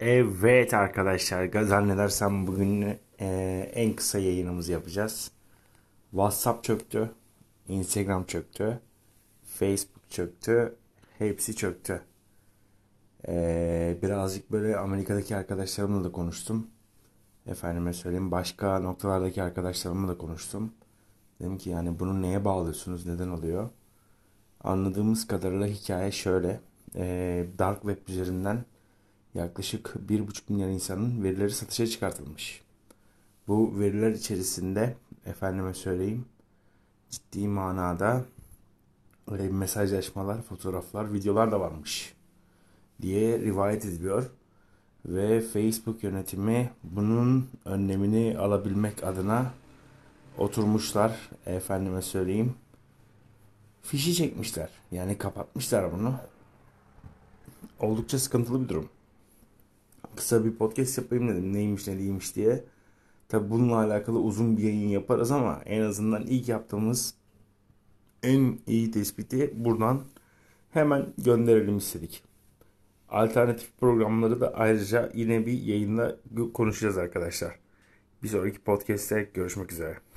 Evet arkadaşlar zannedersem bugün e, en kısa yayınımızı yapacağız. WhatsApp çöktü, Instagram çöktü, Facebook çöktü, hepsi çöktü. E, birazcık böyle Amerika'daki arkadaşlarımla da konuştum. Efendime söyleyeyim başka noktalardaki arkadaşlarımla da konuştum. Dedim ki yani bunu neye bağlıyorsunuz, neden oluyor? Anladığımız kadarıyla hikaye şöyle. E, Dark Web üzerinden yaklaşık 1,5 milyar insanın verileri satışa çıkartılmış. Bu veriler içerisinde efendime söyleyeyim ciddi manada öyle mesajlaşmalar, fotoğraflar, videolar da varmış diye rivayet ediliyor. Ve Facebook yönetimi bunun önlemini alabilmek adına oturmuşlar efendime söyleyeyim fişi çekmişler. Yani kapatmışlar bunu. Oldukça sıkıntılı bir durum kısa bir podcast yapayım dedim. Neymiş ne değilmiş diye. Tabi bununla alakalı uzun bir yayın yaparız ama en azından ilk yaptığımız en iyi tespiti buradan hemen gönderelim istedik. Alternatif programları da ayrıca yine bir yayında konuşacağız arkadaşlar. Bir sonraki podcast'te görüşmek üzere.